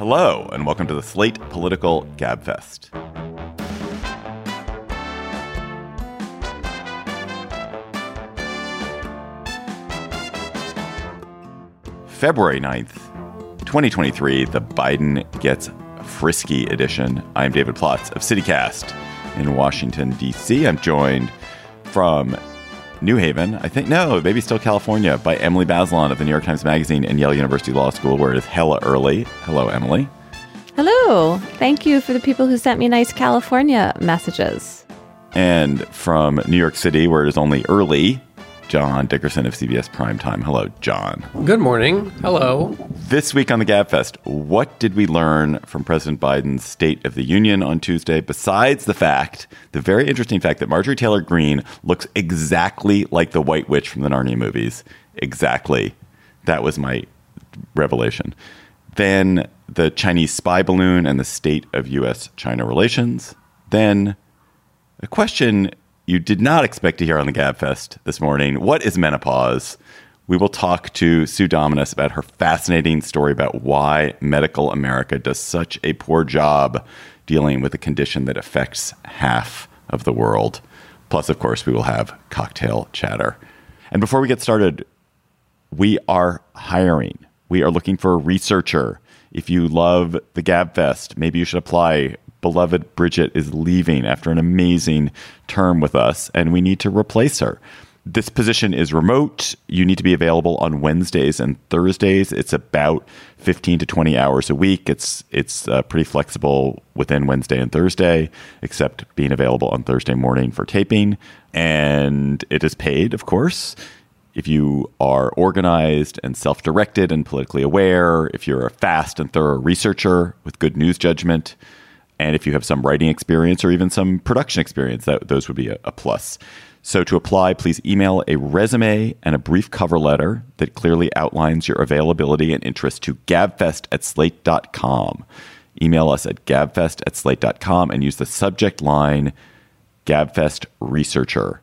Hello, and welcome to the Slate Political Gabfest. February 9th, 2023, the Biden Gets Frisky edition. I'm David Plotz of CityCast in Washington, D.C. I'm joined from New Haven, I think, no, maybe still California, by Emily Bazelon of the New York Times Magazine and Yale University Law School, where it is hella early. Hello, Emily. Hello. Thank you for the people who sent me nice California messages. And from New York City, where it is only early, John Dickerson of CBS Primetime. Hello, John. Good morning. Hello. This week on the Gabfest, what did we learn from President Biden's State of the Union on Tuesday, besides the fact, the very interesting fact that Marjorie Taylor Greene looks exactly like the White Witch from the Narnia movies? Exactly. That was my revelation. Then the Chinese spy balloon and the state of U.S. China relations. Then a question you did not expect to hear on the Gabfest this morning. What is menopause? We will talk to Sue Dominus about her fascinating story about why medical America does such a poor job dealing with a condition that affects half of the world. Plus, of course, we will have cocktail chatter. And before we get started, we are hiring. We are looking for a researcher. If you love the Gabfest, maybe you should apply beloved Bridget is leaving after an amazing term with us, and we need to replace her. This position is remote. You need to be available on Wednesdays and Thursdays. It's about 15 to 20 hours a week. It's it's uh, pretty flexible within Wednesday and Thursday, except being available on Thursday morning for taping. And it is paid, of course. If you are organized and self directed and politically aware, if you're a fast and thorough researcher with good news judgment, and if you have some writing experience or even some production experience, that those would be a, a plus. So to apply, please email a resume and a brief cover letter that clearly outlines your availability and interest to gabfest at slate.com. Email us at gabfest at slate.com and use the subject line Gabfest Researcher.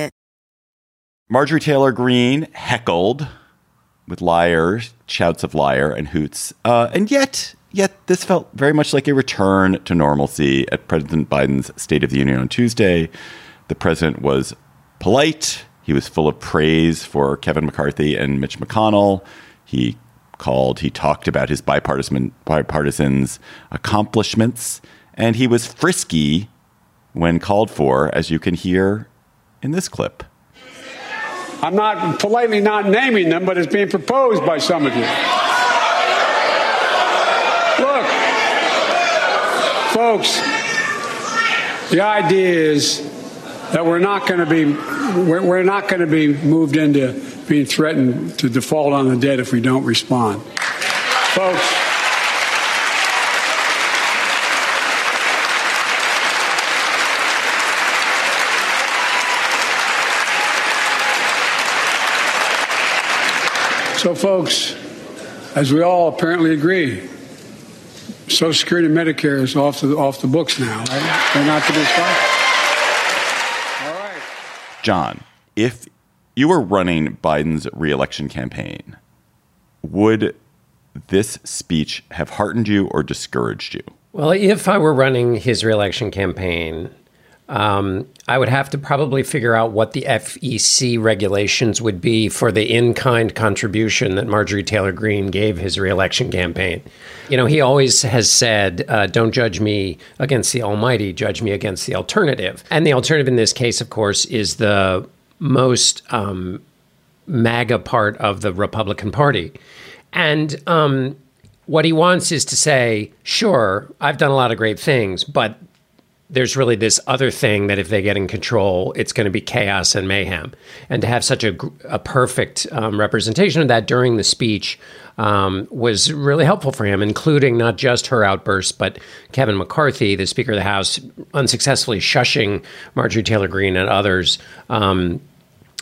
Marjorie Taylor Greene heckled with liars, shouts of liar and hoots. Uh, and yet, yet this felt very much like a return to normalcy at President Biden's State of the Union on Tuesday. The president was polite. He was full of praise for Kevin McCarthy and Mitch McConnell. He called, he talked about his bipartisan bipartisans' accomplishments, and he was frisky when called for, as you can hear in this clip. I'm not politely not naming them, but it's being proposed by some of you. Look, folks, the idea is that we're not going to be we're, we're not going to be moved into being threatened to default on the debt if we don't respond, folks. So, folks, as we all apparently agree, Social Security and Medicare is off the off the books now. Right? They're not to be stopped. All right, John, if you were running Biden's reelection campaign, would this speech have heartened you or discouraged you? Well, if I were running his reelection campaign, um, I would have to probably figure out what the FEC regulations would be for the in kind contribution that Marjorie Taylor Greene gave his reelection campaign. You know, he always has said, uh, don't judge me against the Almighty, judge me against the alternative. And the alternative in this case, of course, is the most um, MAGA part of the Republican Party. And um, what he wants is to say, sure, I've done a lot of great things, but there's really this other thing that if they get in control, it's going to be chaos and mayhem. And to have such a, a perfect um, representation of that during the speech um, was really helpful for him, including not just her outbursts, but Kevin McCarthy, the Speaker of the House, unsuccessfully shushing Marjorie Taylor Greene and others. Um,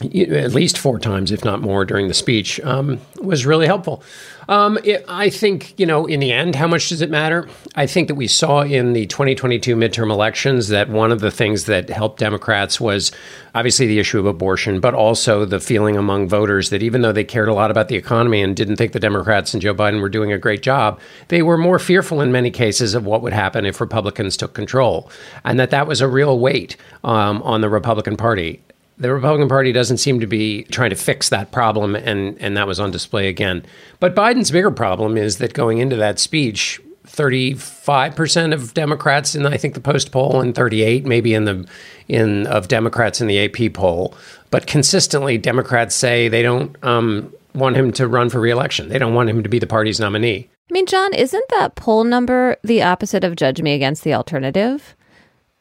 at least four times, if not more, during the speech, um, was really helpful. Um, it, I think, you know, in the end, how much does it matter? I think that we saw in the 2022 midterm elections that one of the things that helped Democrats was obviously the issue of abortion, but also the feeling among voters that even though they cared a lot about the economy and didn't think the Democrats and Joe Biden were doing a great job, they were more fearful in many cases of what would happen if Republicans took control, and that that was a real weight um, on the Republican Party the Republican Party doesn't seem to be trying to fix that problem, and, and that was on display again. But Biden's bigger problem is that going into that speech, 35% of Democrats in I think the Post poll and 38 maybe in the in of Democrats in the AP poll, but consistently Democrats say they don't um, want him to run for reelection. They don't want him to be the party's nominee. I mean, John, isn't that poll number the opposite of judge me against the alternative?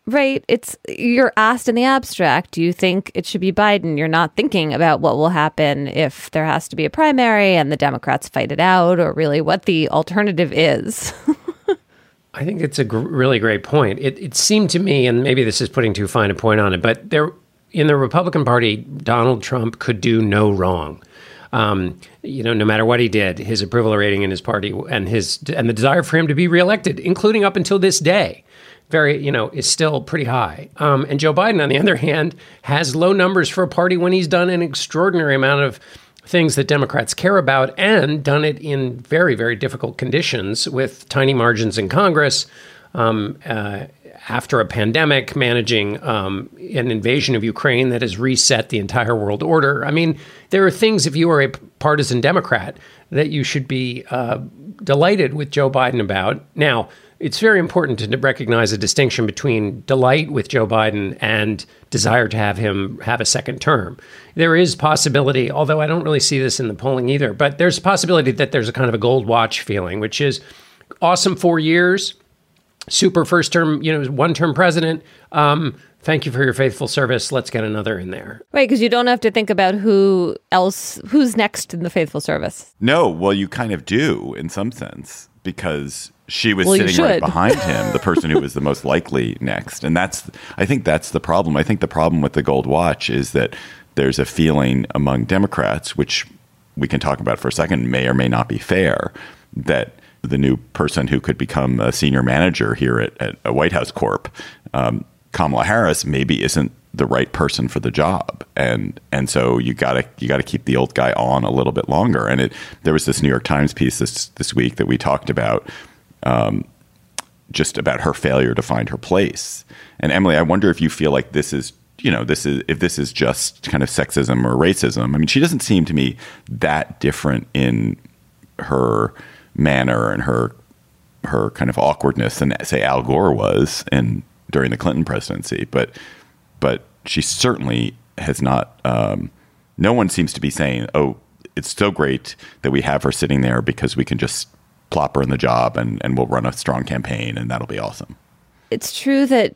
Right. It's you're asked in the abstract, do you think it should be Biden? You're not thinking about what will happen if there has to be a primary and the Democrats fight it out or really what the alternative is. I think it's a gr- really great point. It, it seemed to me, and maybe this is putting too fine a point on it, but there in the Republican Party, Donald Trump could do no wrong. Um, you know, no matter what he did, his approval rating in his party and his and the desire for him to be reelected, including up until this day, very, you know, is still pretty high. Um, and Joe Biden, on the other hand, has low numbers for a party when he's done an extraordinary amount of things that Democrats care about and done it in very, very difficult conditions with tiny margins in Congress. Um, uh, after a pandemic, managing um, an invasion of Ukraine that has reset the entire world order. I mean, there are things, if you are a partisan Democrat, that you should be uh, delighted with Joe Biden about. Now, it's very important to recognize a distinction between delight with Joe Biden and desire to have him have a second term. There is possibility, although I don't really see this in the polling either, but there's a possibility that there's a kind of a gold watch feeling, which is awesome four years, super first term, you know, one term president. Um, thank you for your faithful service. Let's get another in there. Right, because you don't have to think about who else, who's next in the faithful service. No, well, you kind of do in some sense because she was well, sitting right behind him, the person who was the most likely next. And that's, I think that's the problem. I think the problem with the gold watch is that there's a feeling among Democrats, which we can talk about for a second, may or may not be fair, that the new person who could become a senior manager here at, at a White House Corp, um, Kamala Harris, maybe isn't the right person for the job and and so you got to you got to keep the old guy on a little bit longer and it there was this New York Times piece this this week that we talked about um, just about her failure to find her place. And Emily, I wonder if you feel like this is you know this is if this is just kind of sexism or racism. I mean, she doesn't seem to me that different in her manner and her her kind of awkwardness than say Al Gore was in during the Clinton presidency, but but she certainly has not. Um, no one seems to be saying, "Oh, it's so great that we have her sitting there because we can just plop her in the job and, and we'll run a strong campaign and that'll be awesome. It's true that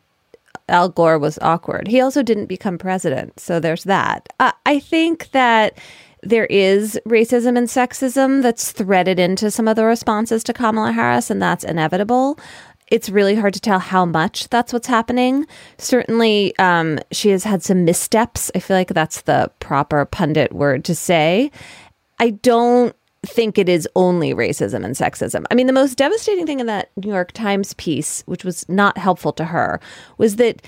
Al Gore was awkward. He also didn't become president. So there's that. Uh, I think that there is racism and sexism that's threaded into some of the responses to Kamala Harris, and that's inevitable. It's really hard to tell how much that's what's happening. Certainly, um, she has had some missteps. I feel like that's the proper pundit word to say. I don't think it is only racism and sexism. I mean, the most devastating thing in that New York Times piece, which was not helpful to her, was that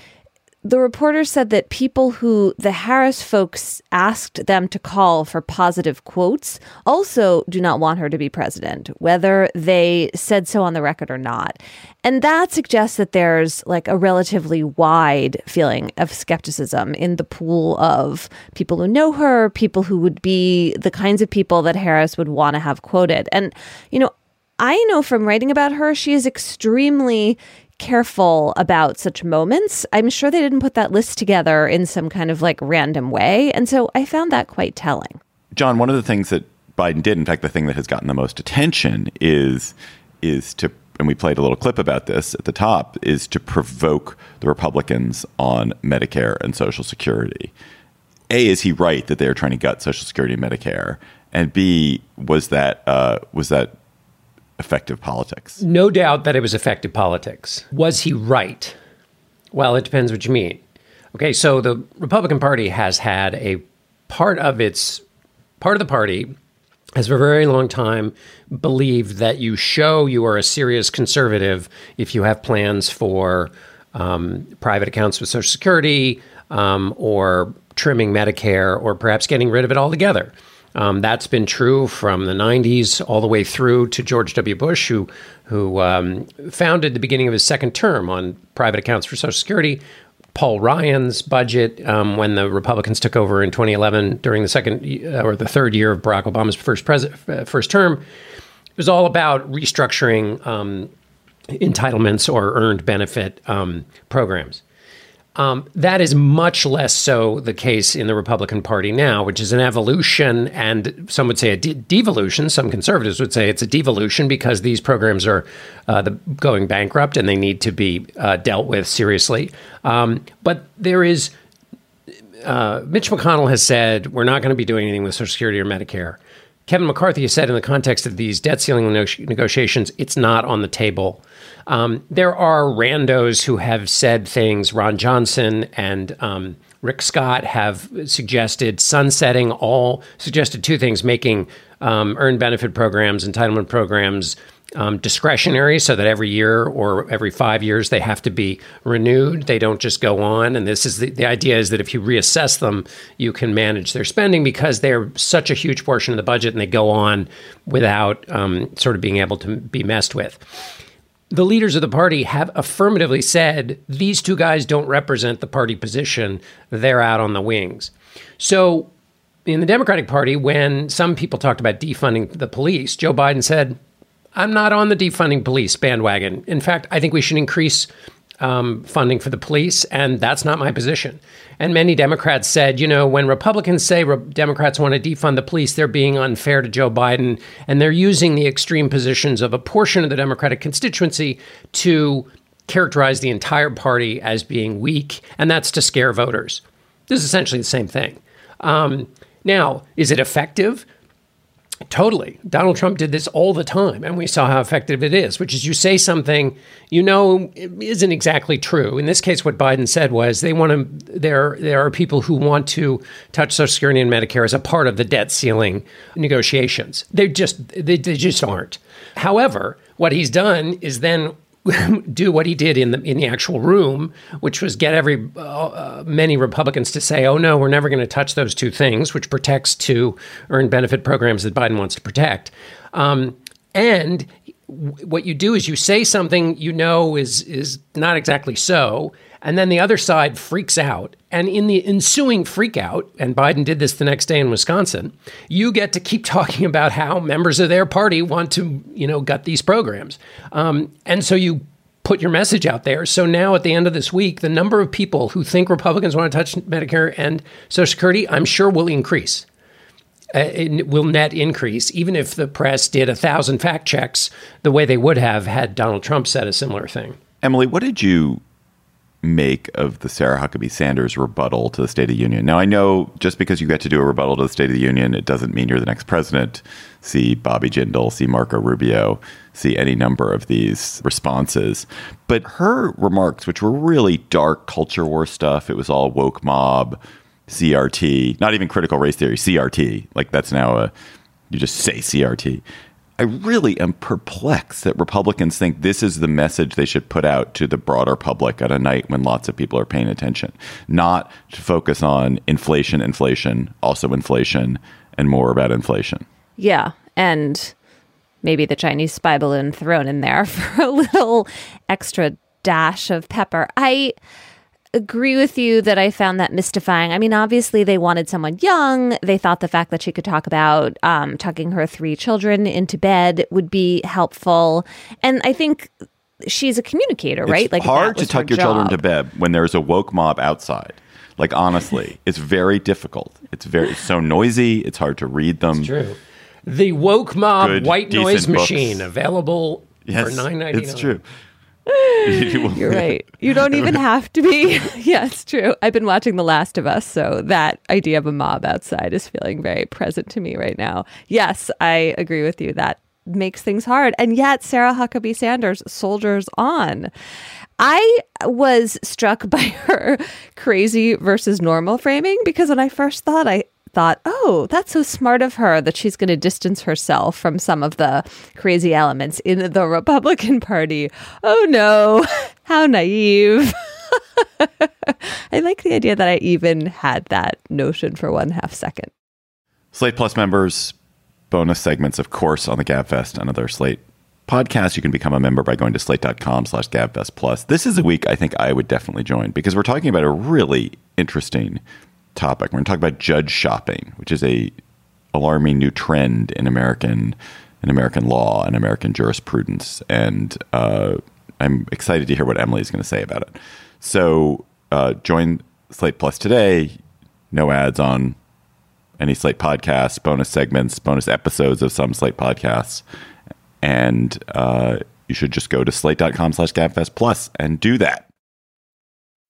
the reporter said that people who the Harris folks asked them to call for positive quotes also do not want her to be president, whether they said so on the record or not. And that suggests that there's like a relatively wide feeling of skepticism in the pool of people who know her, people who would be the kinds of people that Harris would want to have quoted. And, you know, I know from writing about her, she is extremely careful about such moments. I'm sure they didn't put that list together in some kind of like random way. And so I found that quite telling. John, one of the things that Biden did, in fact, the thing that has gotten the most attention is is to and we played a little clip about this at the top, is to provoke the Republicans on Medicare and Social Security. A, is he right that they're trying to gut Social Security and Medicare? And B, was that uh, was that effective politics? No doubt that it was effective politics. Was he right? Well, it depends what you mean. Okay, so the Republican Party has had a part of its part of the party has for a very long time believed that you show you are a serious conservative if you have plans for um, private accounts with Social Security um, or trimming Medicare or perhaps getting rid of it altogether. Um, that's been true from the 90s all the way through to George W. Bush, who, who um, founded the beginning of his second term on private accounts for Social Security. Paul Ryan's budget, um, when the Republicans took over in 2011 during the second uh, or the third year of Barack Obama's first pres- uh, first term, it was all about restructuring um, entitlements or earned benefit um, programs. Um, that is much less so the case in the Republican Party now, which is an evolution, and some would say a de- devolution. Some conservatives would say it's a devolution because these programs are uh, the, going bankrupt and they need to be uh, dealt with seriously. Um, but there is, uh, Mitch McConnell has said we're not going to be doing anything with Social Security or Medicare. Kevin McCarthy has said in the context of these debt ceiling negotiations, it's not on the table. Um, there are randos who have said things. Ron Johnson and um, Rick Scott have suggested sunsetting all, suggested two things making um, earned benefit programs, entitlement programs um, discretionary so that every year or every five years they have to be renewed. They don't just go on. And this is the, the idea is that if you reassess them, you can manage their spending because they're such a huge portion of the budget and they go on without um, sort of being able to be messed with the leaders of the party have affirmatively said these two guys don't represent the party position. They're out on the wings. So, in the Democratic Party, when some people talked about defunding the police, Joe Biden said, I'm not on the defunding police bandwagon. In fact, I think we should increase um, funding for the police, and that's not my position. And many Democrats said, you know, when Republicans say re- Democrats want to defund the police, they're being unfair to Joe Biden, and they're using the extreme positions of a portion of the Democratic constituency to characterize the entire party as being weak, and that's to scare voters. This is essentially the same thing. Um, now, is it effective? Totally. Donald Trump did this all the time, and we saw how effective it is, which is you say something you know isn't exactly true. In this case, what Biden said was they want to, there, there are people who want to touch Social Security and Medicare as a part of the debt ceiling negotiations. They just, they, they just aren't. However, what he's done is then do what he did in the in the actual room, which was get every uh, uh, many Republicans to say, "Oh no, we're never going to touch those two things," which protects two earned benefit programs that Biden wants to protect. Um, and what you do is you say something you know is is not exactly so, and then the other side freaks out. And in the ensuing freakout, and Biden did this the next day in Wisconsin, you get to keep talking about how members of their party want to, you know, gut these programs. Um, and so you put your message out there. So now at the end of this week, the number of people who think Republicans want to touch Medicare and Social Security, I'm sure will increase. Uh, it will net increase, even if the press did a thousand fact checks the way they would have had Donald Trump said a similar thing. Emily, what did you make of the Sarah Huckabee Sanders rebuttal to the State of the Union. Now, I know just because you get to do a rebuttal to the State of the Union, it doesn't mean you're the next president. See Bobby Jindal, see Marco Rubio, see any number of these responses. But her remarks, which were really dark culture war stuff, it was all woke mob, CRT, not even critical race theory, CRT. Like that's now a, you just say CRT. I really am perplexed that Republicans think this is the message they should put out to the broader public at a night when lots of people are paying attention, not to focus on inflation, inflation, also inflation, and more about inflation. Yeah. And maybe the Chinese spy balloon thrown in there for a little extra dash of pepper. I agree with you that I found that mystifying. I mean, obviously, they wanted someone young. They thought the fact that she could talk about um, tucking her three children into bed would be helpful. And I think she's a communicator, it's right? Like hard to tuck your job. children to bed when there's a woke mob outside. Like honestly, it's very difficult. It's very it's so noisy. It's hard to read them. It's true. The woke mob Good, white noise machine available Yes, for nine ninety nine. It's true. You're right. You don't even have to be. yeah, it's true. I've been watching The Last of Us, so that idea of a mob outside is feeling very present to me right now. Yes, I agree with you. That makes things hard. And yet, Sarah Huckabee Sanders soldiers on. I was struck by her crazy versus normal framing because when I first thought I thought, oh, that's so smart of her that she's going to distance herself from some of the crazy elements in the Republican Party. Oh no, how naive. I like the idea that I even had that notion for one half second. Slate Plus members, bonus segments, of course, on the GabFest and other Slate podcasts. You can become a member by going to slate.com slash GabFest Plus. This is a week I think I would definitely join because we're talking about a really interesting topic. We're going to talk about judge shopping, which is a alarming new trend in American in American law and American jurisprudence. And uh, I'm excited to hear what Emily is going to say about it. So uh, join Slate Plus today. No ads on any Slate podcasts, bonus segments, bonus episodes of some Slate podcasts. And uh, you should just go to slate.com slash gabfest plus and do that.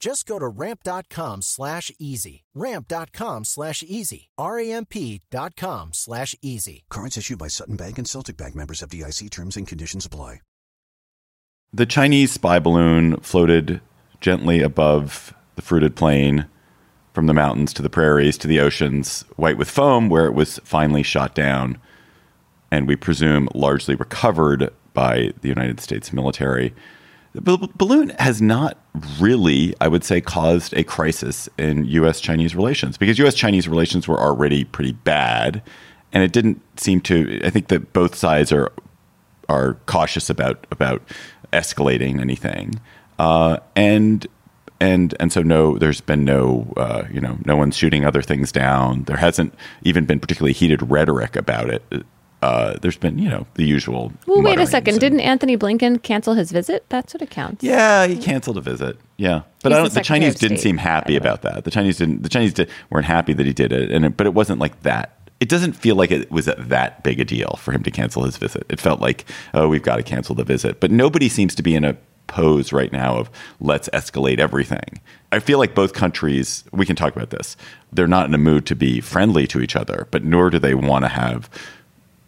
Just go to ramp.com slash easy. Ramp.com slash easy. R-A-M-P.com slash easy. Cards issued by Sutton Bank and Celtic Bank members FDIC terms and conditions apply. The Chinese spy balloon floated gently above the fruited plain from the mountains to the prairies to the oceans, white with foam, where it was finally shot down and we presume largely recovered by the United States military. The balloon has not really, I would say, caused a crisis in U.S. Chinese relations because U.S. Chinese relations were already pretty bad, and it didn't seem to. I think that both sides are are cautious about about escalating anything, uh, and and and so no, there's been no, uh, you know, no one's shooting other things down. There hasn't even been particularly heated rhetoric about it uh, there's been, you know, the usual. Well, wait a second. and- Didn't Antony Blinken cancel his visit? That's what it counts. Yeah, he canceled a visit. Yeah, but I the don't, the, Chinese didn't State, seem happy about that. The Chinese didn't. The Chinese did, weren't happy that he did it, and it, but it wasn't like that. It doesn't feel like it was that big a deal for him to cancel his visit. It felt like, oh, we've got to cancel the visit. But nobody seems to be in a pose right now of let's escalate everything. I feel like both countries, we can talk about this. They're not in a mood to be friendly to each other, but nor do they want to have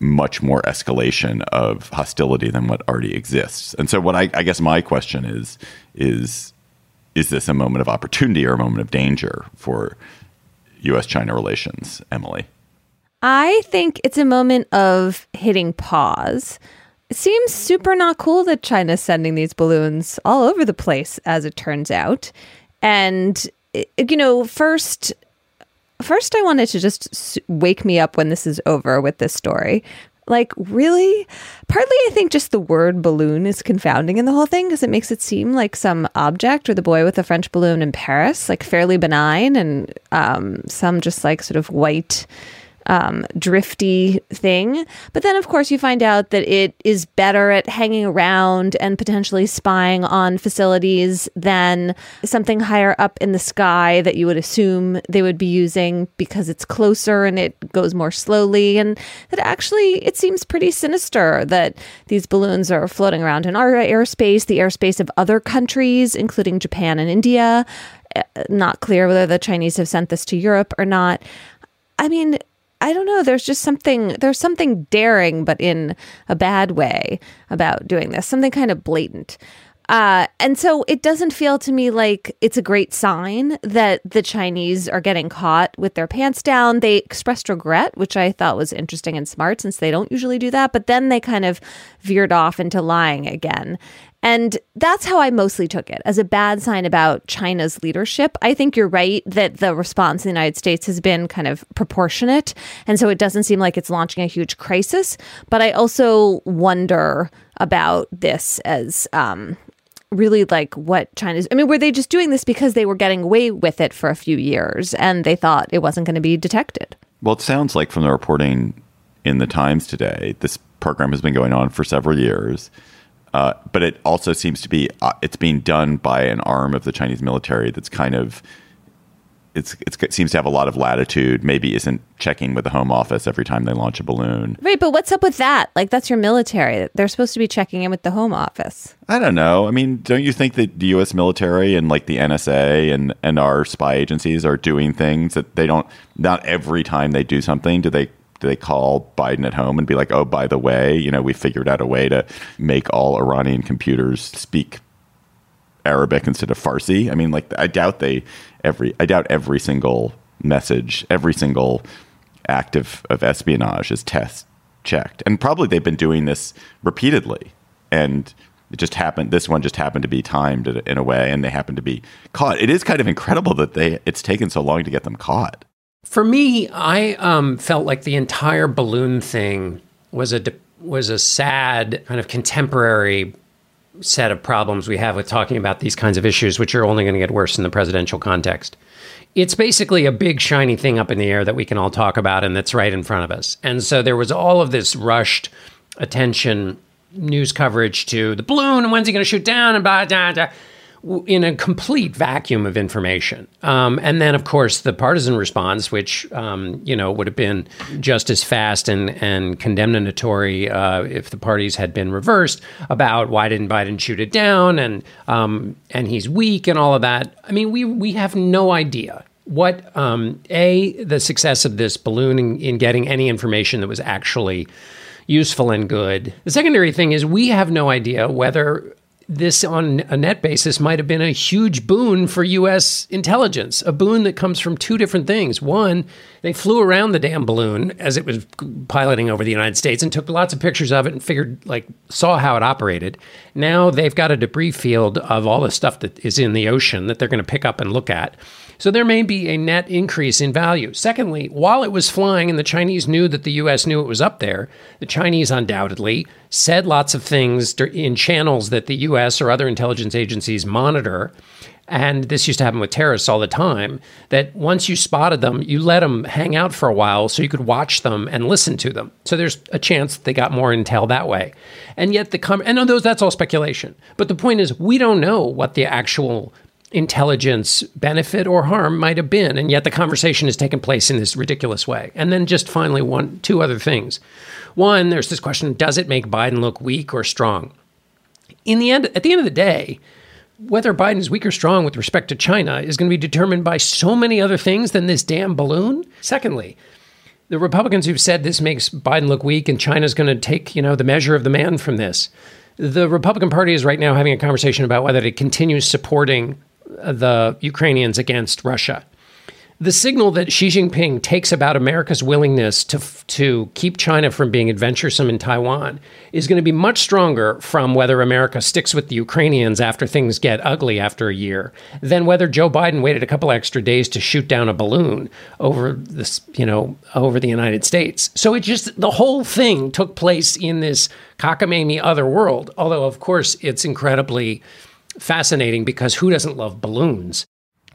much more escalation of hostility than what already exists. And so, what I, I guess my question is is is this a moment of opportunity or a moment of danger for U.S. China relations, Emily? I think it's a moment of hitting pause. It seems super not cool that China's sending these balloons all over the place, as it turns out. And, you know, first, first I wanted to just wake me up when this is over with this story. Like, really? Partly, I think just the word balloon is confounding in the whole thing because it makes it seem like some object or the boy with the French balloon in Paris, like fairly benign, and um, some just like sort of white um, drifty thing. But then, of course, you find out that it is better at hanging around and potentially spying on facilities than something higher up in the sky that you would assume they would be using because it's closer and it goes more slowly. And that actually, it seems pretty sinister that these balloons are floating around in our airspace, the airspace of other countries, including Japan and India. Uh, not clear whether the Chinese have sent this to Europe or not. I mean, I don't know. There's just something, there's something daring, but in a bad way about doing this, something kind of blatant. Uh, and so it doesn't feel to me like it's a great sign that the Chinese are getting caught with their pants down. They expressed regret, which I thought was interesting and smart since they don't usually do that. But then they kind of veered off into lying again. And that's how I mostly took it as a bad sign about China's leadership. I think you're right that the response in the United States has been kind of proportionate. And so it doesn't seem like it's launching a huge crisis. But I also wonder about this as um, really like what China's. I mean, were they just doing this because they were getting away with it for a few years and they thought it wasn't going to be detected? Well, it sounds like from the reporting in the Times today, this program has been going on for several years. Uh, but it also seems to be uh, it's being done by an arm of the Chinese military that's kind of it's, it's, it seems to have a lot of latitude. Maybe isn't checking with the Home Office every time they launch a balloon. Right, but what's up with that? Like that's your military. They're supposed to be checking in with the Home Office. I don't know. I mean, don't you think that the U.S. military and like the NSA and and our spy agencies are doing things that they don't? Not every time they do something do they they call Biden at home and be like, "Oh, by the way, you know, we figured out a way to make all Iranian computers speak Arabic instead of Farsi"? I mean, like, I doubt they every I doubt every single message, every single act of, of espionage is test checked, and probably they've been doing this repeatedly, and it just happened. This one just happened to be timed in a way, and they happened to be caught. It is kind of incredible that they it's taken so long to get them caught. For me, I um, felt like the entire balloon thing was a was a sad kind of contemporary set of problems we have with talking about these kinds of issues, which are only going to get worse in the presidential context. It's basically a big shiny thing up in the air that we can all talk about and that's right in front of us. And so there was all of this rushed attention, news coverage to the balloon and when's he going to shoot down and blah, blah, blah in a complete vacuum of information. Um, and then, of course, the partisan response, which um, you know would have been just as fast and and condemnatory uh, if the parties had been reversed about why didn't Biden shoot it down and um, and he's weak and all of that. I mean, we we have no idea what um, a the success of this balloon in, in getting any information that was actually useful and good. The secondary thing is we have no idea whether this on a net basis might have been a huge boon for U.S. intelligence, a boon that comes from two different things. One, they flew around the damn balloon as it was piloting over the United States and took lots of pictures of it and figured, like, saw how it operated. Now they've got a debris field of all the stuff that is in the ocean that they're going to pick up and look at. So there may be a net increase in value. Secondly, while it was flying and the Chinese knew that the US knew it was up there, the Chinese undoubtedly said lots of things in channels that the US or other intelligence agencies monitor. And this used to happen with terrorists all the time that once you spotted them, you let them hang out for a while so you could watch them and listen to them. So there's a chance they got more intel that way. And yet the com- and those that's all speculation. But the point is we don't know what the actual intelligence benefit or harm might have been and yet the conversation has taken place in this ridiculous way. And then just finally one two other things. One there's this question does it make biden look weak or strong? In the end at the end of the day whether biden is weak or strong with respect to china is going to be determined by so many other things than this damn balloon. Secondly the republicans who've said this makes biden look weak and china's going to take you know the measure of the man from this. The Republican Party is right now having a conversation about whether it continues supporting the Ukrainians against Russia. The signal that Xi Jinping takes about America's willingness to, to keep China from being adventuresome in Taiwan is going to be much stronger from whether America sticks with the Ukrainians after things get ugly after a year than whether Joe Biden waited a couple extra days to shoot down a balloon over this, you know, over the United States. So it just the whole thing took place in this cockamamie other world. Although, of course, it's incredibly fascinating because who doesn't love balloons?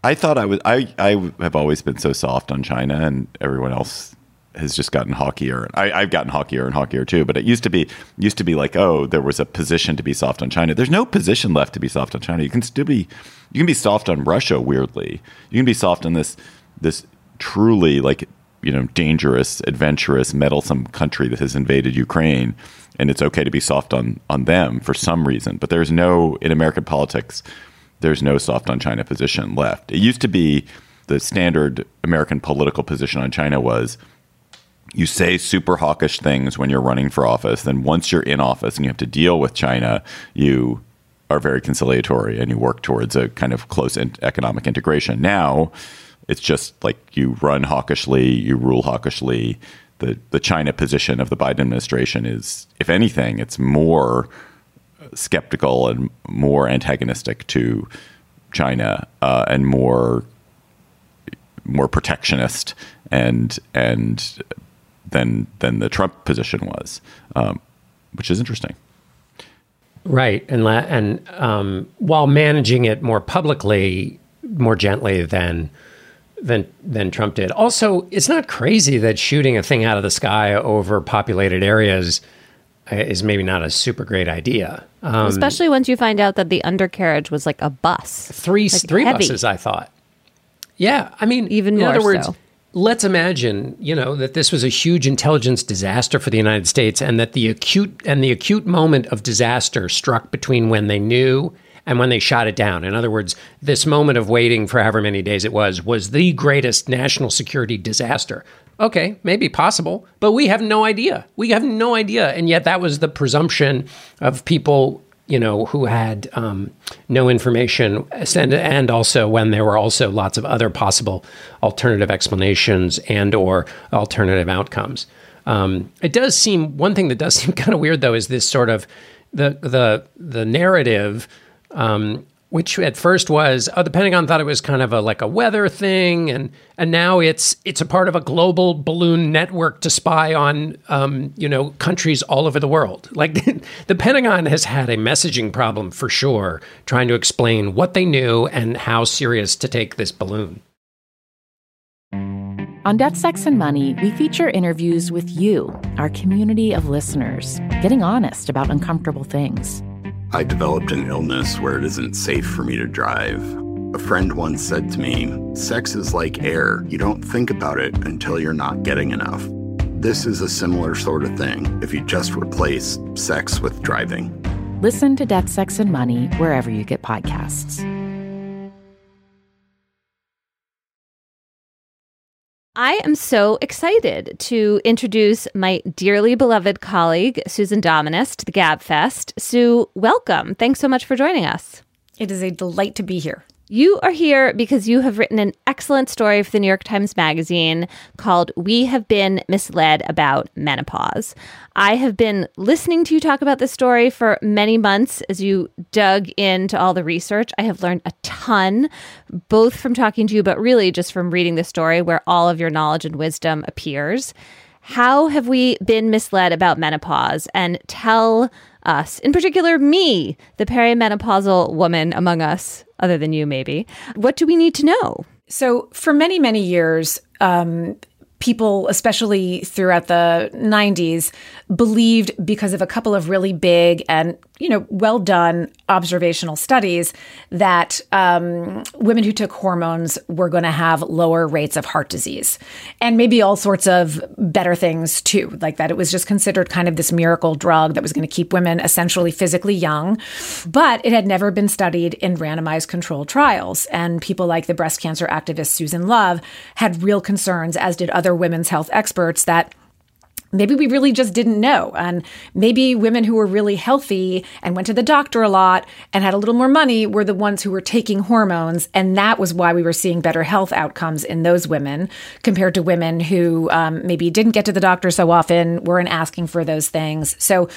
I thought I was I I have always been so soft on China and everyone else has just gotten hawkier. I, I've gotten hawkier and hawkier too. But it used to be used to be like, oh, there was a position to be soft on China. There's no position left to be soft on China. You can still be you can be soft on Russia. Weirdly, you can be soft on this this truly like you know dangerous, adventurous, meddlesome country that has invaded Ukraine, and it's okay to be soft on on them for some reason. But there's no in American politics. There's no soft on China position left. It used to be the standard American political position on China was you say super hawkish things when you're running for office. Then once you're in office and you have to deal with China, you are very conciliatory and you work towards a kind of close in economic integration. Now it's just like you run hawkishly, you rule hawkishly. The the China position of the Biden administration is, if anything, it's more skeptical and more antagonistic to China uh, and more more protectionist and and than than the Trump position was, um, which is interesting. Right, and la- and um, while managing it more publicly, more gently than than than Trump did. Also, it's not crazy that shooting a thing out of the sky over populated areas uh, is maybe not a super great idea. Um, Especially once you find out that the undercarriage was like a bus, three like three heavy. buses. I thought. Yeah, I mean, Even in more other words, so. let's imagine, you know, that this was a huge intelligence disaster for the United States, and that the acute and the acute moment of disaster struck between when they knew and when they shot it down. In other words, this moment of waiting for however many days it was was the greatest national security disaster. Okay, maybe possible, but we have no idea. We have no idea, and yet that was the presumption of people you know, who had um, no information, and, and also when there were also lots of other possible alternative explanations and or alternative outcomes. Um, it does seem one thing that does seem kind of weird though is this sort of the the the narrative. Um, which at first was oh the Pentagon thought it was kind of a like a weather thing and and now it's it's a part of a global balloon network to spy on um, you know countries all over the world like the Pentagon has had a messaging problem for sure trying to explain what they knew and how serious to take this balloon On Death, Sex, and Money, we feature interviews with you, our community of listeners, getting honest about uncomfortable things. I developed an illness where it isn't safe for me to drive. A friend once said to me, Sex is like air. You don't think about it until you're not getting enough. This is a similar sort of thing if you just replace sex with driving. Listen to Death, Sex, and Money wherever you get podcasts. I am so excited to introduce my dearly beloved colleague, Susan Dominus, to the GabFest. Sue, welcome. Thanks so much for joining us. It is a delight to be here. You are here because you have written an excellent story for the New York Times Magazine called We Have Been Misled About Menopause. I have been listening to you talk about this story for many months as you dug into all the research. I have learned a ton, both from talking to you, but really just from reading the story where all of your knowledge and wisdom appears. How have we been misled about menopause? And tell us, in particular me, the perimenopausal woman among us, other than you maybe, what do we need to know? So, for many, many years, um, people, especially throughout the 90s, believed because of a couple of really big and you know well done observational studies that um, women who took hormones were going to have lower rates of heart disease and maybe all sorts of better things too like that it was just considered kind of this miracle drug that was going to keep women essentially physically young but it had never been studied in randomized controlled trials. And people like the breast cancer activist susan love had real concerns as did other women's health experts that maybe we really just didn't know. And maybe women who were really healthy and went to the doctor a lot and had a little more money were the ones who were taking hormones. And that was why we were seeing better health outcomes in those women compared to women who um, maybe didn't get to the doctor so often, weren't asking for those things. So,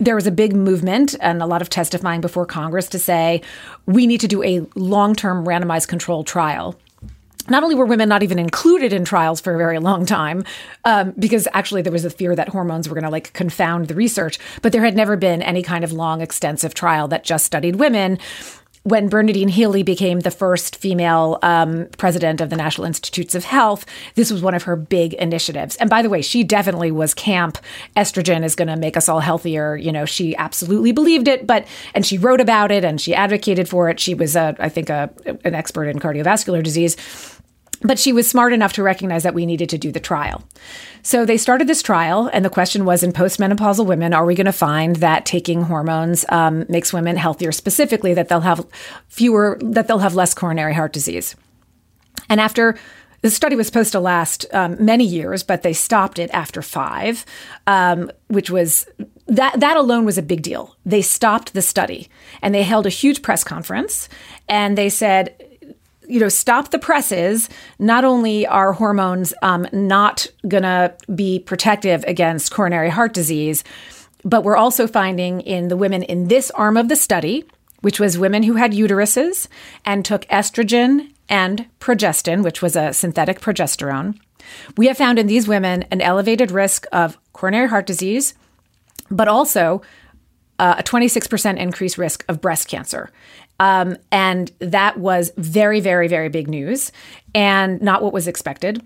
there was a big movement and a lot of testifying before Congress to say we need to do a long term randomized control trial not only were women not even included in trials for a very long time, um, because actually there was a fear that hormones were going to like confound the research, but there had never been any kind of long, extensive trial that just studied women. When Bernadine Healy became the first female um, president of the National Institutes of Health, this was one of her big initiatives. And by the way, she definitely was camp. Estrogen is going to make us all healthier. You know, she absolutely believed it, but and she wrote about it and she advocated for it. She was, a, I think, a, an expert in cardiovascular disease. But she was smart enough to recognize that we needed to do the trial. So they started this trial, and the question was in postmenopausal women, are we going to find that taking hormones um, makes women healthier, specifically that they'll have fewer, that they'll have less coronary heart disease? And after the study was supposed to last um, many years, but they stopped it after five, um, which was that that alone was a big deal. They stopped the study and they held a huge press conference and they said you know, stop the presses, not only are hormones um, not going to be protective against coronary heart disease, but we're also finding in the women in this arm of the study, which was women who had uteruses and took estrogen and progestin, which was a synthetic progesterone. We have found in these women an elevated risk of coronary heart disease, but also uh, a 26% increased risk of breast cancer. Um, and that was very, very, very big news and not what was expected.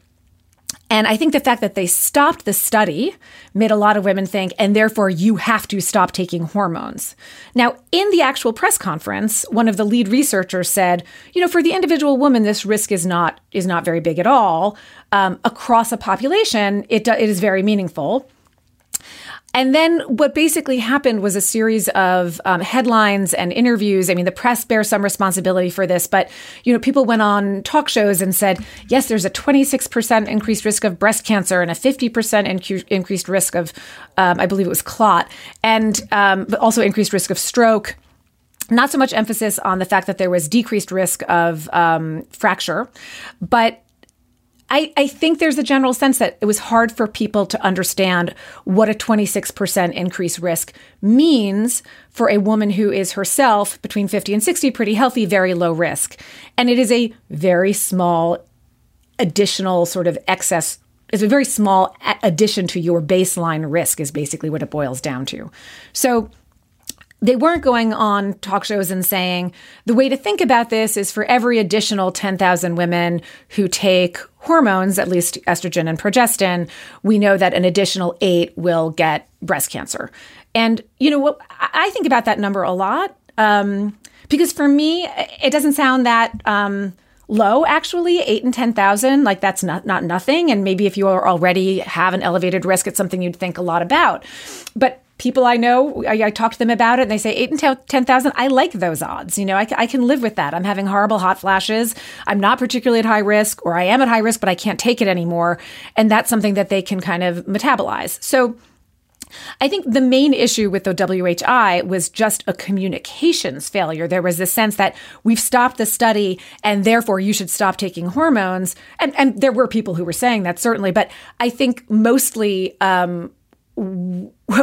And I think the fact that they stopped the study made a lot of women think, and therefore you have to stop taking hormones. Now, in the actual press conference, one of the lead researchers said, you know, for the individual woman, this risk is not is not very big at all. Um, across a population, it, it is very meaningful. And then what basically happened was a series of um, headlines and interviews. I mean, the press bears some responsibility for this, but you know, people went on talk shows and said, yes, there's a 26% increased risk of breast cancer and a 50% incu- increased risk of, um, I believe it was clot, and um, but also increased risk of stroke not so much emphasis on the fact that there was decreased risk of um, fracture, but I, I think there's a general sense that it was hard for people to understand what a 26% increase risk means for a woman who is herself between 50 and 60, pretty healthy, very low risk. And it is a very small additional sort of excess it's a very small addition to your baseline risk is basically what it boils down to. So they weren't going on talk shows and saying the way to think about this is for every additional 10,000 women who take hormones, at least estrogen and progestin, we know that an additional eight will get breast cancer. And, you know, what I think about that number a lot um, because for me, it doesn't sound that. Um, low actually 8 and 10,000 like that's not not nothing and maybe if you already have an elevated risk it's something you'd think a lot about but people I know, I, I, talk to them about it and they say eight and 10,000. I like those odds. You know, I, I, can live with that. I'm having horrible hot flashes. I'm not particularly at high risk or I am at high risk, but I can't take it anymore. And that's something that they can kind of metabolize. So I think the main issue with the WHI was just a communications failure. There was this sense that we've stopped the study and therefore you should stop taking hormones. And, and there were people who were saying that certainly, but I think mostly, um,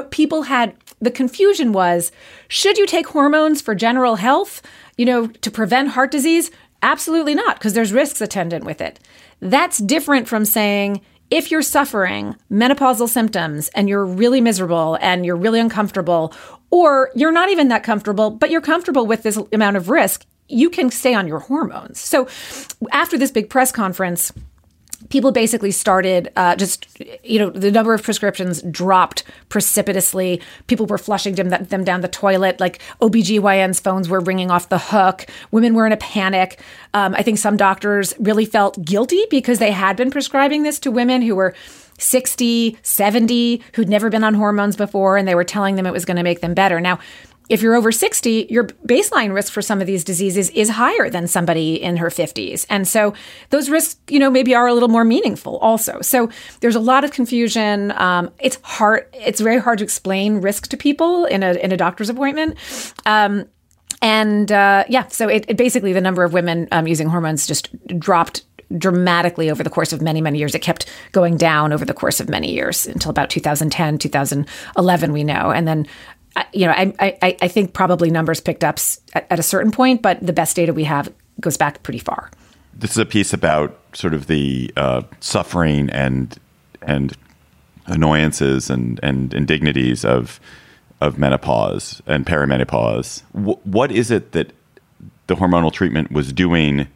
people had the confusion was should you take hormones for general health, you know, to prevent heart disease? Absolutely not, because there's risks attendant with it. That's different from saying if you're suffering menopausal symptoms and you're really miserable and you're really uncomfortable, or you're not even that comfortable, but you're comfortable with this amount of risk, you can stay on your hormones. So after this big press conference, people basically started uh, just, you know, the number of prescriptions dropped precipitously. People were flushing them, them down the toilet. Like OBGYN's phones were ringing off the hook. Women were in a panic. Um, I think some doctors really felt guilty because they had been prescribing this to women who were 60, 70, who'd never been on hormones before, and they were telling them it was going to make them better. Now, if you're over 60, your baseline risk for some of these diseases is higher than somebody in her 50s. And so those risks, you know, maybe are a little more meaningful also. So there's a lot of confusion. Um, it's hard, it's very hard to explain risk to people in a, in a doctor's appointment. Um, and uh, yeah, so it, it, basically the number of women um, using hormones just dropped dramatically over the course of many, many years. It kept going down over the course of many years until about 2010, 2011, we know. And then you know, I, I, I think probably numbers picked up at, at a certain point, but the best data we have goes back pretty far. This is a piece about sort of the uh, suffering and and annoyances and, and indignities of of menopause and perimenopause. W- what is it that the hormonal treatment was doing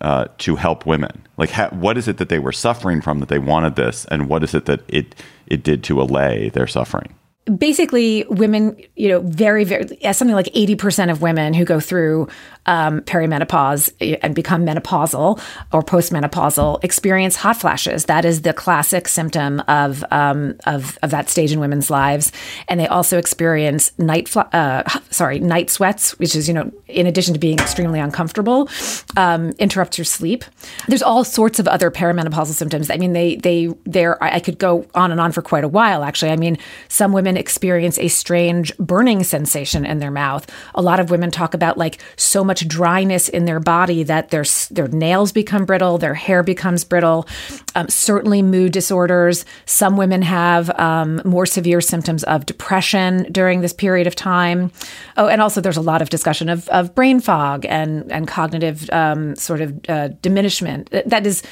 uh, to help women? Like, ha- what is it that they were suffering from that they wanted this, and what is it that it it did to allay their suffering? Basically women you know very very something like 80% of women who go through um, perimenopause and become menopausal or postmenopausal experience hot flashes. That is the classic symptom of um, of, of that stage in women's lives. And they also experience night fl- uh, sorry night sweats which is you know in addition to being extremely uncomfortable um, interrupts your sleep. There's all sorts of other perimenopausal symptoms. I mean they they there i could go on and on for quite a while actually. I mean some women women experience a strange burning sensation in their mouth. A lot of women talk about like so much dryness in their body that their their nails become brittle, their hair becomes brittle. Um, certainly, mood disorders. Some women have um, more severe symptoms of depression during this period of time. Oh, and also there's a lot of discussion of, of brain fog and and cognitive um, sort of uh, diminishment. That is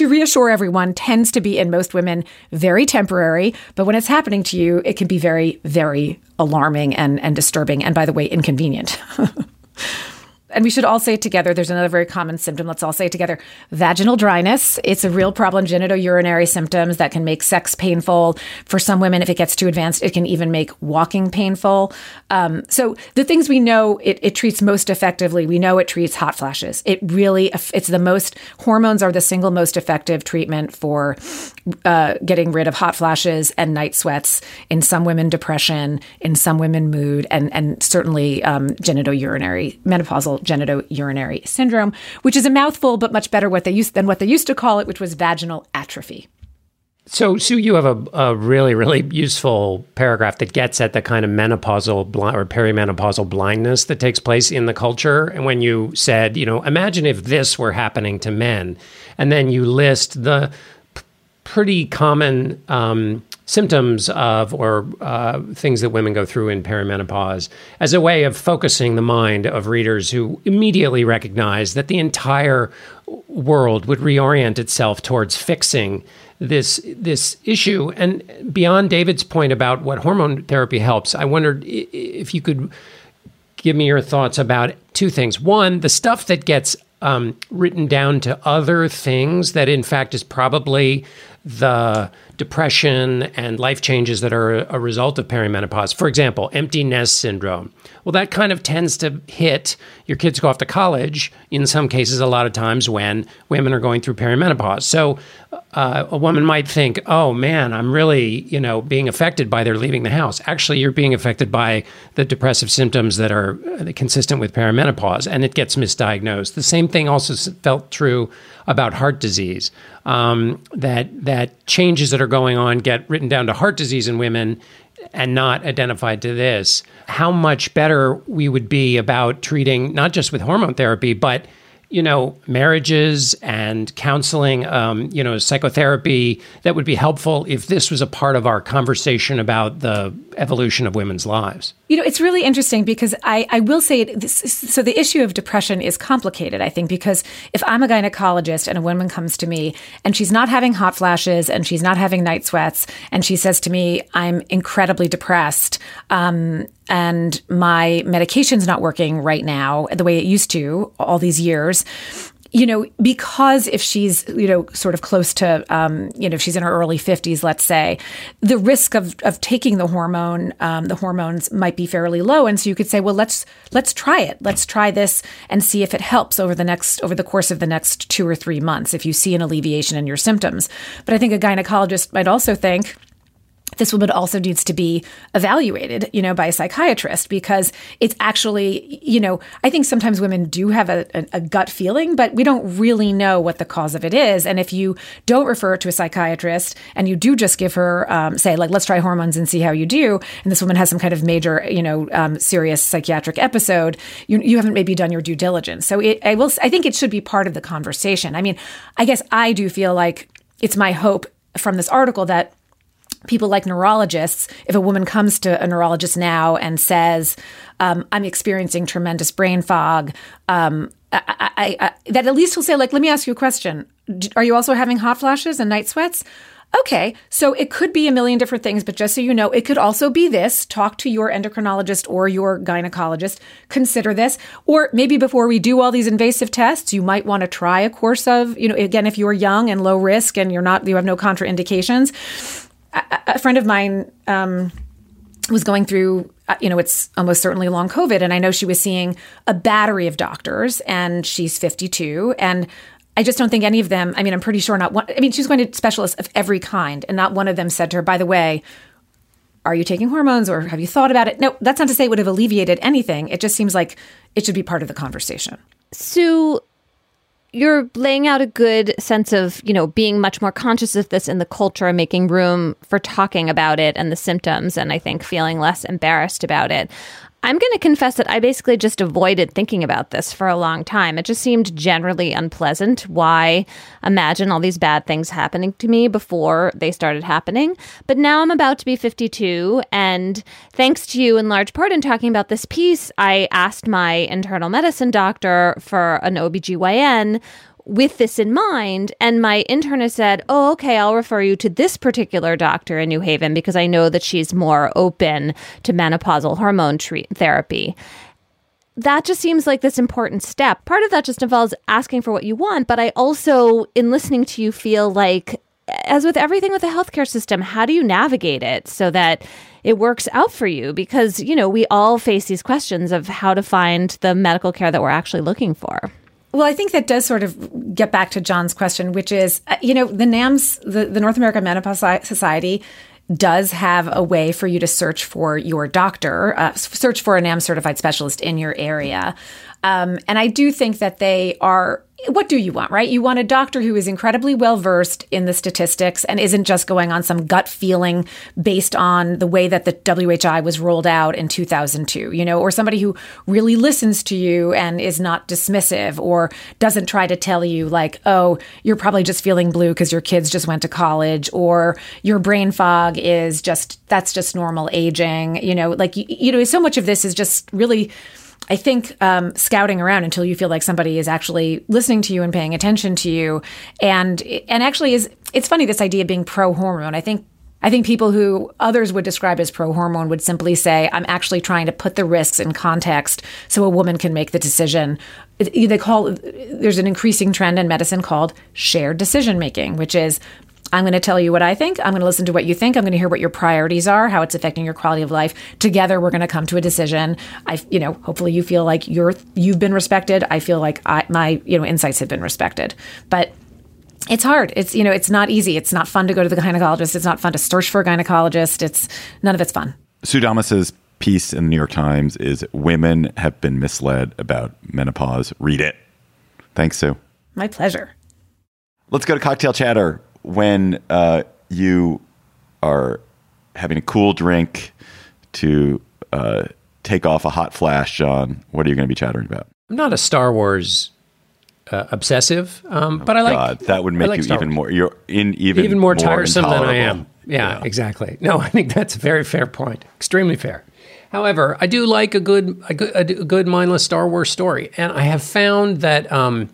to reassure everyone, tends to be in most women very temporary. But when it's happening to you, it can be very, very alarming and, and disturbing. And by the way, inconvenient. and we should all say it together. There's another very common symptom. Let's all say it together. Vaginal dryness. It's a real problem. Genitourinary symptoms that can make sex painful. For some women, if it gets too advanced, it can even make walking painful. Um, so the things we know it, it, treats most effectively, we know it treats hot flashes. It really, it's the most, hormones are the single most effective treatment for uh, getting rid of hot flashes and night sweats. In some women, depression. In some women, mood. And, and certainly um, genitourinary, menopausal genitourinary syndrome, which is a mouthful, but much better what they used than what they used to call it, which was vaginal atrophy. So, Sue, you have a, a really, really useful paragraph that gets at the kind of menopausal bl- or perimenopausal blindness that takes place in the culture. And when you said, you know, imagine if this were happening to men, and then you list the p- pretty common um, symptoms of or uh, things that women go through in perimenopause as a way of focusing the mind of readers who immediately recognize that the entire world would reorient itself towards fixing this this issue. And beyond David's point about what hormone therapy helps, I wondered if you could give me your thoughts about two things. One, the stuff that gets um, written down to other things that, in fact, is probably the depression and life changes that are a result of perimenopause. For example, empty nest syndrome. Well, that kind of tends to hit your kids go off to college, in some cases, a lot of times when women are going through perimenopause. So uh, a woman might think, oh man, I'm really, you know, being affected by their leaving the house. Actually, you're being affected by the depressive symptoms that are uh, consistent with perimenopause, and it gets misdiagnosed. The same thing also felt true about heart disease. Um, that that changes that are going on get written down to heart disease in women and not identified to this, how much better we would be about treating not just with hormone therapy, but you know, marriages and counseling, um, you know, psychotherapy that would be helpful if this was a part of our conversation about the evolution of women's lives. You know, it's really interesting because I, I will say this, so the issue of depression is complicated, I think, because if I'm a gynecologist and a woman comes to me and she's not having hot flashes and she's not having night sweats and she says to me, I'm incredibly depressed, um, and my medication's not working right now the way it used to all these years you know, because if she's, you know, sort of close to, um, you know, if she's in her early 50s, let's say, the risk of, of taking the hormone, um, the hormones might be fairly low. And so you could say, well, let's, let's try it. Let's try this and see if it helps over the next, over the course of the next two or three months, if you see an alleviation in your symptoms. But I think a gynecologist might also think, this woman also needs to be evaluated, you know, by a psychiatrist because it's actually, you know, I think sometimes women do have a, a, a, gut feeling, but we don't really know what the cause of it is. And if you don't refer to a psychiatrist and you do just give her, um, say, like, let's try hormones and see how you do, and this woman has some kind of major, you know, um, serious psychiatric episode, you, you haven't maybe done your due diligence. So it, I will, I think it should be part of the conversation. I mean, I guess I do feel like it's my hope from this article that people like neurologists, if a woman comes to a neurologist now and says, um, I'm experiencing tremendous brain fog, um, I, I, I, that at least will say, like, let me ask you a question. Are you also having hot flashes and night sweats? Okay, so it could be a million different things, but just so you know, it could also be this. Talk to your endocrinologist or your gynecologist. Consider this. Or maybe before we do all these invasive tests, you might want to try a course of, you know, again, if you're young and low risk and you're not, you have no contraindications. A, a friend of mine, um, was going through, uh, you know, it's almost certainly long COVID. And I know she was seeing a battery of doctors and she's 52. And I just don't think any of them, I mean, I'm pretty sure not one, I mean, she's going to specialists of every kind. And not one of them said to her, by the way, are you taking hormones or have you thought about it? No, that's not to say it would have alleviated anything. It just seems like it should be part of the conversation. Sue, you're laying out a good sense of, you know, being much more conscious of this in the culture making room for talking about it and the symptoms and I think feeling less embarrassed about it. I'm going to confess that I basically just avoided thinking about this for a long time. It just seemed generally unpleasant. Why imagine all these bad things happening to me before they started happening? But now I'm about to be 52. And thanks to you, in large part, in talking about this piece, I asked my internal medicine doctor for an OBGYN with this in mind. And my internist said, Oh, okay, I'll refer you to this particular doctor in New Haven because I know that she's more open to menopausal hormone treat therapy. That just seems like this important step. Part of that just involves asking for what you want, but I also, in listening to you, feel like, as with everything with the healthcare system, how do you navigate it so that it works out for you? Because, you know, we all face these questions of how to find the medical care that we're actually looking for. Well, I think that does sort of get back to John's question, which is, uh, you know, the NAMS, the, the North American Menopause Society, does have a way for you to search for your doctor, uh, search for a NAM certified specialist in your area. Um, and I do think that they are what do you want, right? You want a doctor who is incredibly well versed in the statistics and isn't just going on some gut feeling based on the way that the WHI was rolled out in 2002, you know, or somebody who really listens to you and is not dismissive or doesn't try to tell you, like, oh, you're probably just feeling blue because your kids just went to college or your brain fog is just, that's just normal aging, you know, like, you, you know, so much of this is just really I think um, scouting around until you feel like somebody is actually listening to you and paying attention to you, and and actually is it's funny this idea of being pro hormone. I think I think people who others would describe as pro hormone would simply say, I'm actually trying to put the risks in context so a woman can make the decision. They call there's an increasing trend in medicine called shared decision making, which is I'm going to tell you what I think. I'm going to listen to what you think. I'm going to hear what your priorities are, how it's affecting your quality of life. Together, we're going to come to a decision. I, you know, hopefully you feel like you're you've been respected. I feel like I, my, you know, insights have been respected. But it's hard. It's you know, it's not easy. It's not fun to go to the gynecologist. It's not fun to search for a gynecologist. It's none of it's fun. Sue Dominus's piece in the New York Times is "Women have been misled about menopause." Read it. Thanks, Sue. My pleasure. Let's go to cocktail chatter when uh, you are having a cool drink to uh, take off a hot flash, John, what are you going to be chattering about? I'm not a Star Wars uh, obsessive, um, oh, but I like God, that would make like you Star even Wars. more. You're in even even more, more tiresome than I am. Yeah, yeah, exactly. No, I think that's a very fair point. Extremely fair. However, I do like a good a good, a good mindless Star Wars story, and I have found that. Um,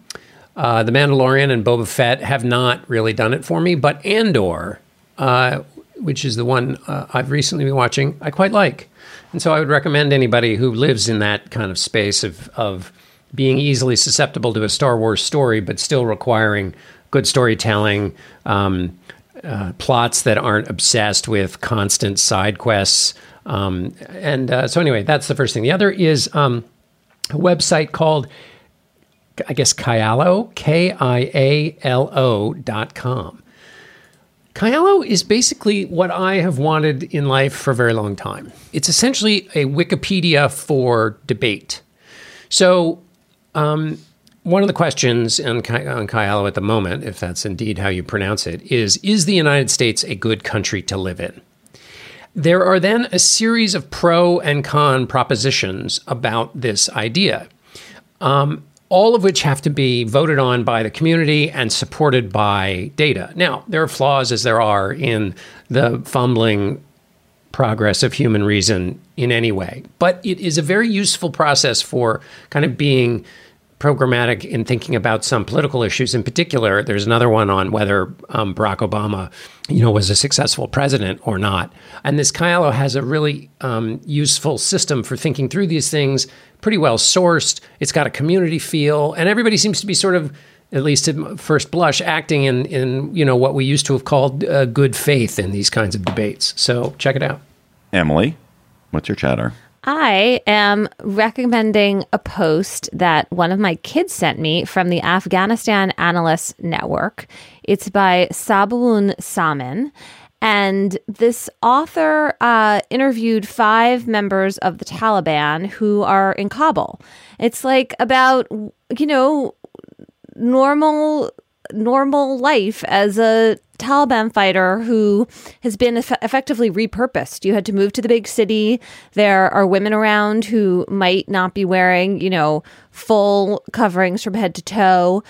uh, the Mandalorian and Boba Fett have not really done it for me, but Andor, uh, which is the one uh, I've recently been watching, I quite like. And so I would recommend anybody who lives in that kind of space of, of being easily susceptible to a Star Wars story, but still requiring good storytelling, um, uh, plots that aren't obsessed with constant side quests. Um, and uh, so, anyway, that's the first thing. The other is um, a website called I guess Kialo, K I A L O dot com. Kialo is basically what I have wanted in life for a very long time. It's essentially a Wikipedia for debate. So, um, one of the questions on, on Kialo at the moment, if that's indeed how you pronounce it, is Is the United States a good country to live in? There are then a series of pro and con propositions about this idea. Um, all of which have to be voted on by the community and supported by data. Now, there are flaws as there are in the fumbling progress of human reason in any way, but it is a very useful process for kind of being programmatic in thinking about some political issues. In particular, there's another one on whether um, Barack Obama, you know, was a successful president or not. And this Kialo has a really um, useful system for thinking through these things, pretty well sourced. It's got a community feel, and everybody seems to be sort of at least at first blush, acting in, in you know what we used to have called uh, good faith in these kinds of debates. So check it out. Emily, what's your chatter? I am recommending a post that one of my kids sent me from the Afghanistan Analysts Network. It's by Sabawoon Samim. And this author uh, interviewed five members of the Taliban who are in Kabul. It's like about, you know, normal normal life as a Taliban fighter who has been eff- effectively repurposed. You had to move to the big city. There are women around who might not be wearing, you know, full coverings from head to toe.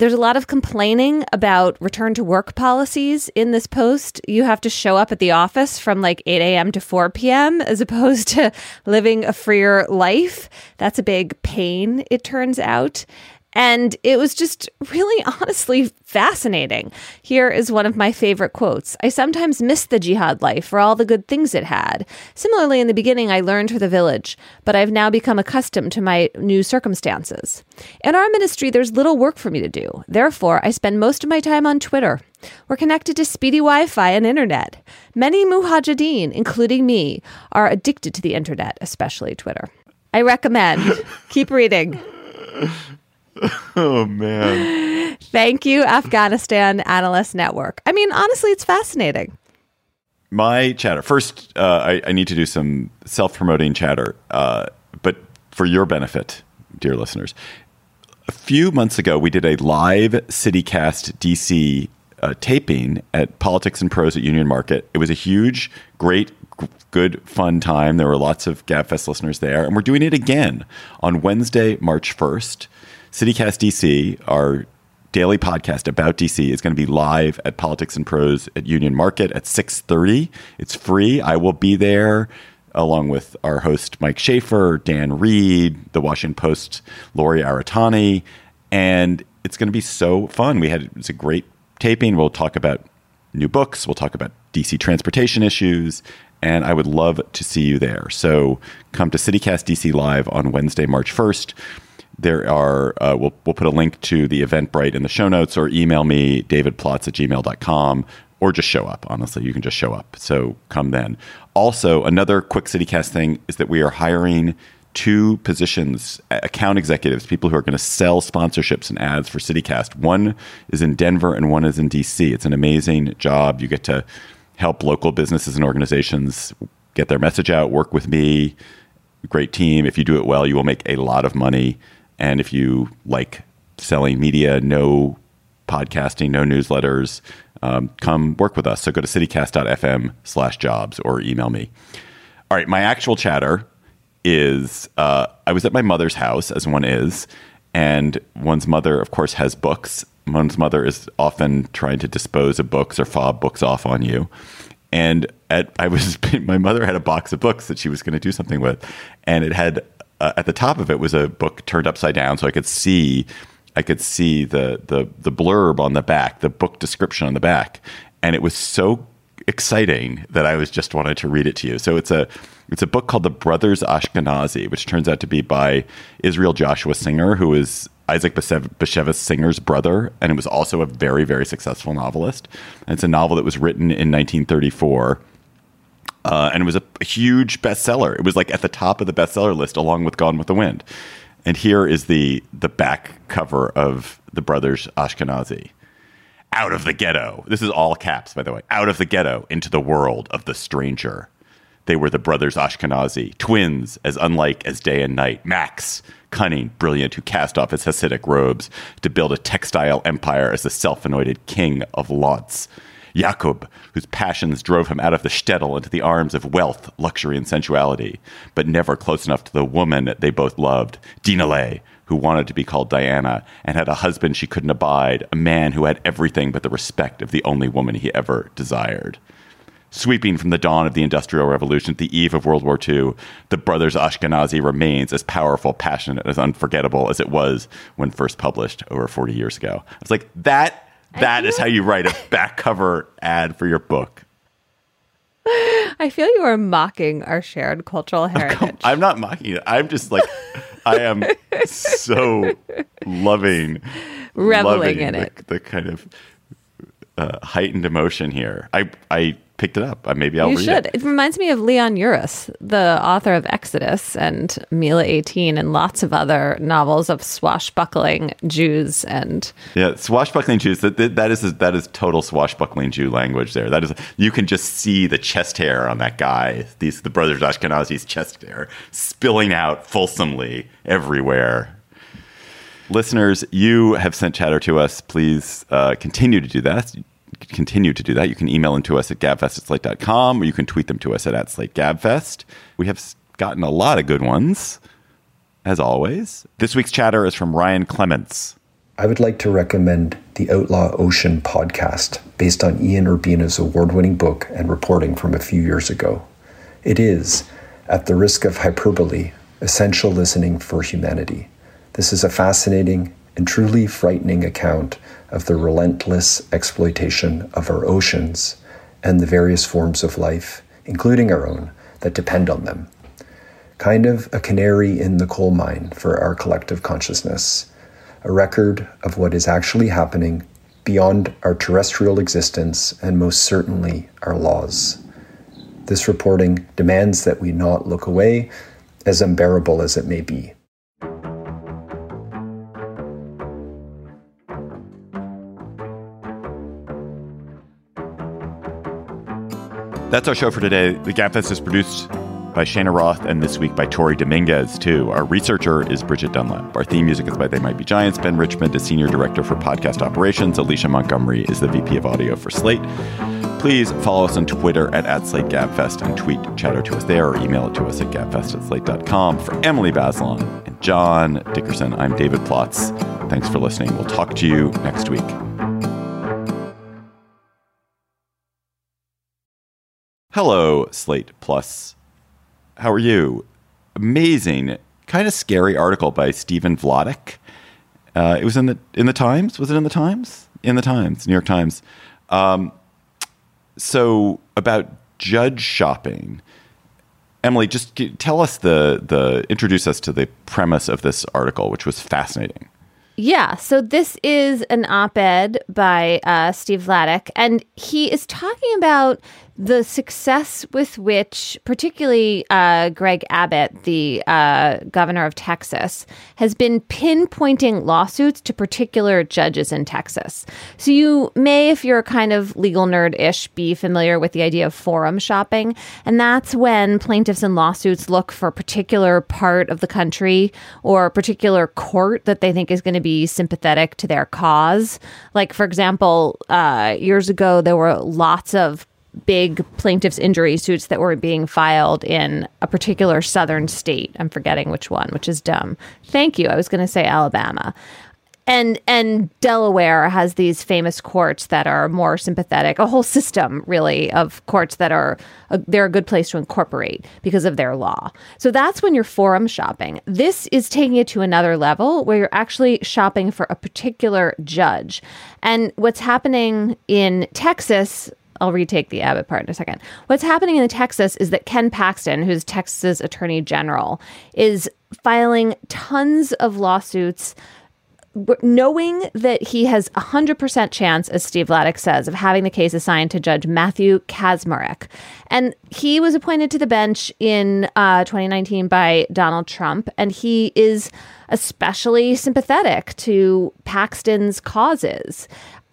There's a lot of complaining about return to work policies in this post. You have to show up at the office from like 8 a.m. to 4 p.m. as opposed to living a freer life. That's a big pain, it turns out. And it was just really honestly fascinating. Here is one of my favorite quotes I sometimes miss the jihad life for all the good things it had. Similarly, in the beginning, I learned for the village, but I've now become accustomed to my new circumstances. In our ministry, there's little work for me to do. Therefore, I spend most of my time on Twitter. We're connected to speedy Wi Fi and internet. Many mujahideen, including me, are addicted to the internet, especially Twitter. I recommend. Keep reading. oh man. Thank you, Afghanistan Analyst Network. I mean, honestly, it's fascinating. My chatter. First, uh, I, I, need to do some self promoting chatter, uh, but for your benefit, dear listeners. A few months ago, we did a live CityCast DC uh, taping at Politics and Prose at Union Market. It was a huge, great, good, fun time. There were lots of GabFest listeners there. And we're doing it again on Wednesday, March 1st. CityCast DC, our daily podcast about DC, is going to be live at Politics and Prose at Union Market at 6.30. It's free. I will be there along with our host Mike Schaffer, Dan Reed, the Washington Post, Lori Aratani, and it's going to be so fun. We had it's a great taping. We'll talk about new books. We'll talk about DC transportation issues, and I would love to see you there. So come to CityCast DC live on Wednesday, March first there are uh, we'll, we'll put a link to the eventbrite in the show notes or email me davidplotz at gmail.com or just show up honestly. You can just show up. So come then. Also another quick citycast thing is that we are hiring two positions account executives people who are going to sell sponsorships and ads for citycast one is in denver and one is in dc it's an amazing job. You get to help local businesses and organizations get their message out work with me. Great team. If you do it well you will make a lot of money and if you like selling media, no podcasting, no newsletters, um, come work with us. So go to citycast.fm slash jobs or email me. All right, my actual chatter is uh, I was at my mother's house, as one is, and one's mother, of course, has books. One's mother is often trying to dispose of books or fob books off on you. And at I was my mother had a box of books that she was going to do something with, and it had uh, at the top of it was a book turned upside down, so I could see I could see the the the blurb on the back, the book description on the back, and it was so exciting that I was just wanted to read it to you. So it's a it's a book called The Brothers Ashkenazi, which turns out to be by Israel Joshua Singer, who is Isaac Bashevis Singer's brother, and it was also a very very successful novelist. And it's a novel that was written in 1934 uh, and it was a, a, huge bestseller. It was like at the top of the bestseller list, along with Gone with the Wind. And here is the the back cover of the Brothers Ashkenazi. Out of the ghetto. This is all caps, by the way. Out of the ghetto into the world of the stranger. They were the brothers Ashkenazi, twins as unlike as day and night. Max, cunning, brilliant, who cast off his Hasidic robes to build a textile empire as the self-anointed king of Lodz. Jakob, whose passions drove him out of the shtetl into the arms of wealth, luxury, and sensuality, but never close enough to the woman they both loved, Dinale, who wanted to be called Diana and had a husband she couldn't abide, a man who had everything but the respect of the only woman he ever desired. Sweeping from the dawn of the Industrial Revolution to the eve of World War II, the Brothers Ashkenazi remains as powerful, passionate, as unforgettable as it was when first published over 40 years ago. I was like, that that is how you write a back cover ad for your book. I feel you are mocking our shared cultural heritage. I'm not mocking it. I'm just like, I am so loving, Reveling loving in the, it. the kind of uh, heightened emotion here. I I picked it up. Uh, Maybe I'll you read should. it. It. reminds me of Leon Uris, the author of Exodus and Mila 18 and lots of other novels of swashbuckling Jews and Yeah, swashbuckling Jews. That that that is that is total swashbuckling Jew language. There, that is you can just see the chest hair on that guy. These the brothers Ashkenazi's chest hair spilling out fulsomely everywhere. Listeners, you have sent chatter to us. Please uh, continue to do that. Continue to do that. You can email them to us at gabfest at slate.com or you can tweet them to us at, at slategabfest. We have gotten a lot of good ones, as always. This week's chatter is from Ryan Clements. I would like to recommend the Outlaw Ocean podcast based on Ian Urbina's award winning book and reporting from a few years ago. It is, at the risk of hyperbole, essential listening for humanity. This is a fascinating and truly frightening account of the relentless exploitation of our oceans and the various forms of life, including our own, that depend on them. Kind of a canary in the coal mine for our collective consciousness a record of what is actually happening beyond our terrestrial existence and most certainly our laws. This reporting demands that we not look away, as unbearable as it may be. That's our show for today. The Gabfest is produced by Shana Roth and this week by Tori Dominguez, too. Our researcher is Bridget Dunlap. Our theme music is by They Might Be Giants. Ben Richmond is Senior Director for Podcast Operations. Alicia Montgomery is the VP of Audio for Slate. Please follow us on Twitter at, at and tweet chatter to us there or email it to us at gabfest at slate.com. For Emily Bazelon and John Dickerson, I'm David Plotz. Thanks for listening. We'll talk to you next week. Hello, Slate Plus. How are you? Amazing, kind of scary article by Stephen Vladeck. Uh, it was in the in the Times. Was it in the Times? In the Times, New York Times. Um, so about judge shopping. Emily, just tell us the the introduce us to the premise of this article, which was fascinating. Yeah, so this is an op ed by uh, Steve Vladeck, and he is talking about the success with which, particularly uh, Greg Abbott, the uh, governor of Texas, has been pinpointing lawsuits to particular judges in Texas. So you may, if you're a kind of legal nerd ish, be familiar with the idea of forum shopping. And that's when plaintiffs in lawsuits look for a particular part of the country or a particular court that they think is going to be sympathetic to their cause. Like, for example, uh, years ago, there were lots of big plaintiffs' injury suits that were being filed in a particular southern state. I'm forgetting which one, which is dumb. Thank you. I was going to say Alabama. And and Delaware has these famous courts that are more sympathetic, a whole system really of courts that are a, they're a good place to incorporate because of their law. So that's when you're forum shopping. This is taking it to another level where you're actually shopping for a particular judge. And what's happening in Texas I'll retake the Abbott part in a second. What's happening in Texas is that Ken Paxton, who's Texas Attorney General, is filing tons of lawsuits knowing that he has a 100% chance, as Steve Vladeck says, of having the case assigned to Judge Matthew Kacsmaryk. And he was appointed to the bench in uh, 2019 by Donald Trump, and he is especially sympathetic to Paxton's causes.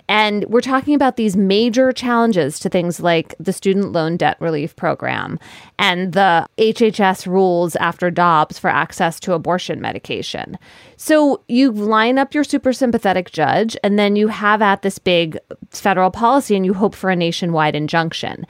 And we're talking about these major challenges to things like the student loan debt relief program and the HHS rules after Dobbs for access to abortion medication. So you line up your super sympathetic judge, and then you have at this big federal policy and you hope for a nationwide injunction.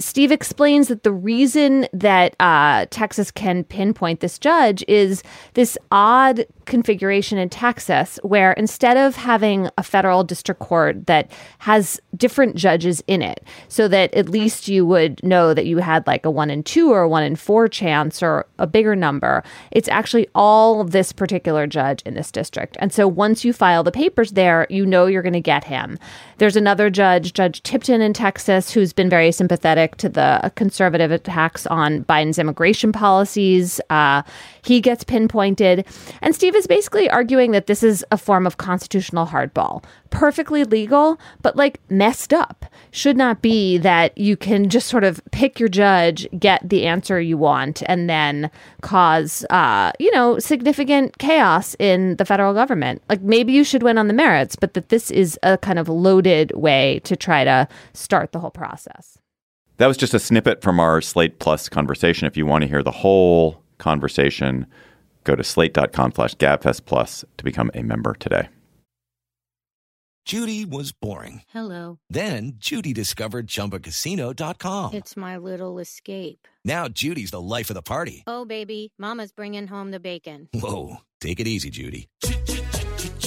Steve explains that the reason that uh, Texas can pinpoint this judge is this odd configuration in Texas where instead of having a federal district court that has different judges in it, so that at least you would know that you had like a one in two or a one in four chance or a bigger number, it's actually all this particular judge in this district. And so once you file the papers there, you know you're going to get him. There's another judge, Judge Tipton in Texas, who's been very sympathetic to the conservative attacks on Biden's immigration policies. Uh, he gets pinpointed. And Steve is basically arguing that this is a form of constitutional hardball. Perfectly legal, but like messed up. Should not be that you can just sort of pick your judge, get the answer you want, and then cause, uh, you know, significant chaos in the federal government. Like maybe you should win on the merits, but that this is a kind of loaded way to try to start the whole process. That was just a snippet from our Slate Plus conversation. If you want to hear the whole conversation, go to slate.com slash gabfest plus to become a member today. Judy was boring. Hello. Then Judy discovered chumbacasino.com. It's my little escape. Now Judy's the life of the party. Oh, baby, Mama's bringing home the bacon. Whoa. Take it easy, Judy.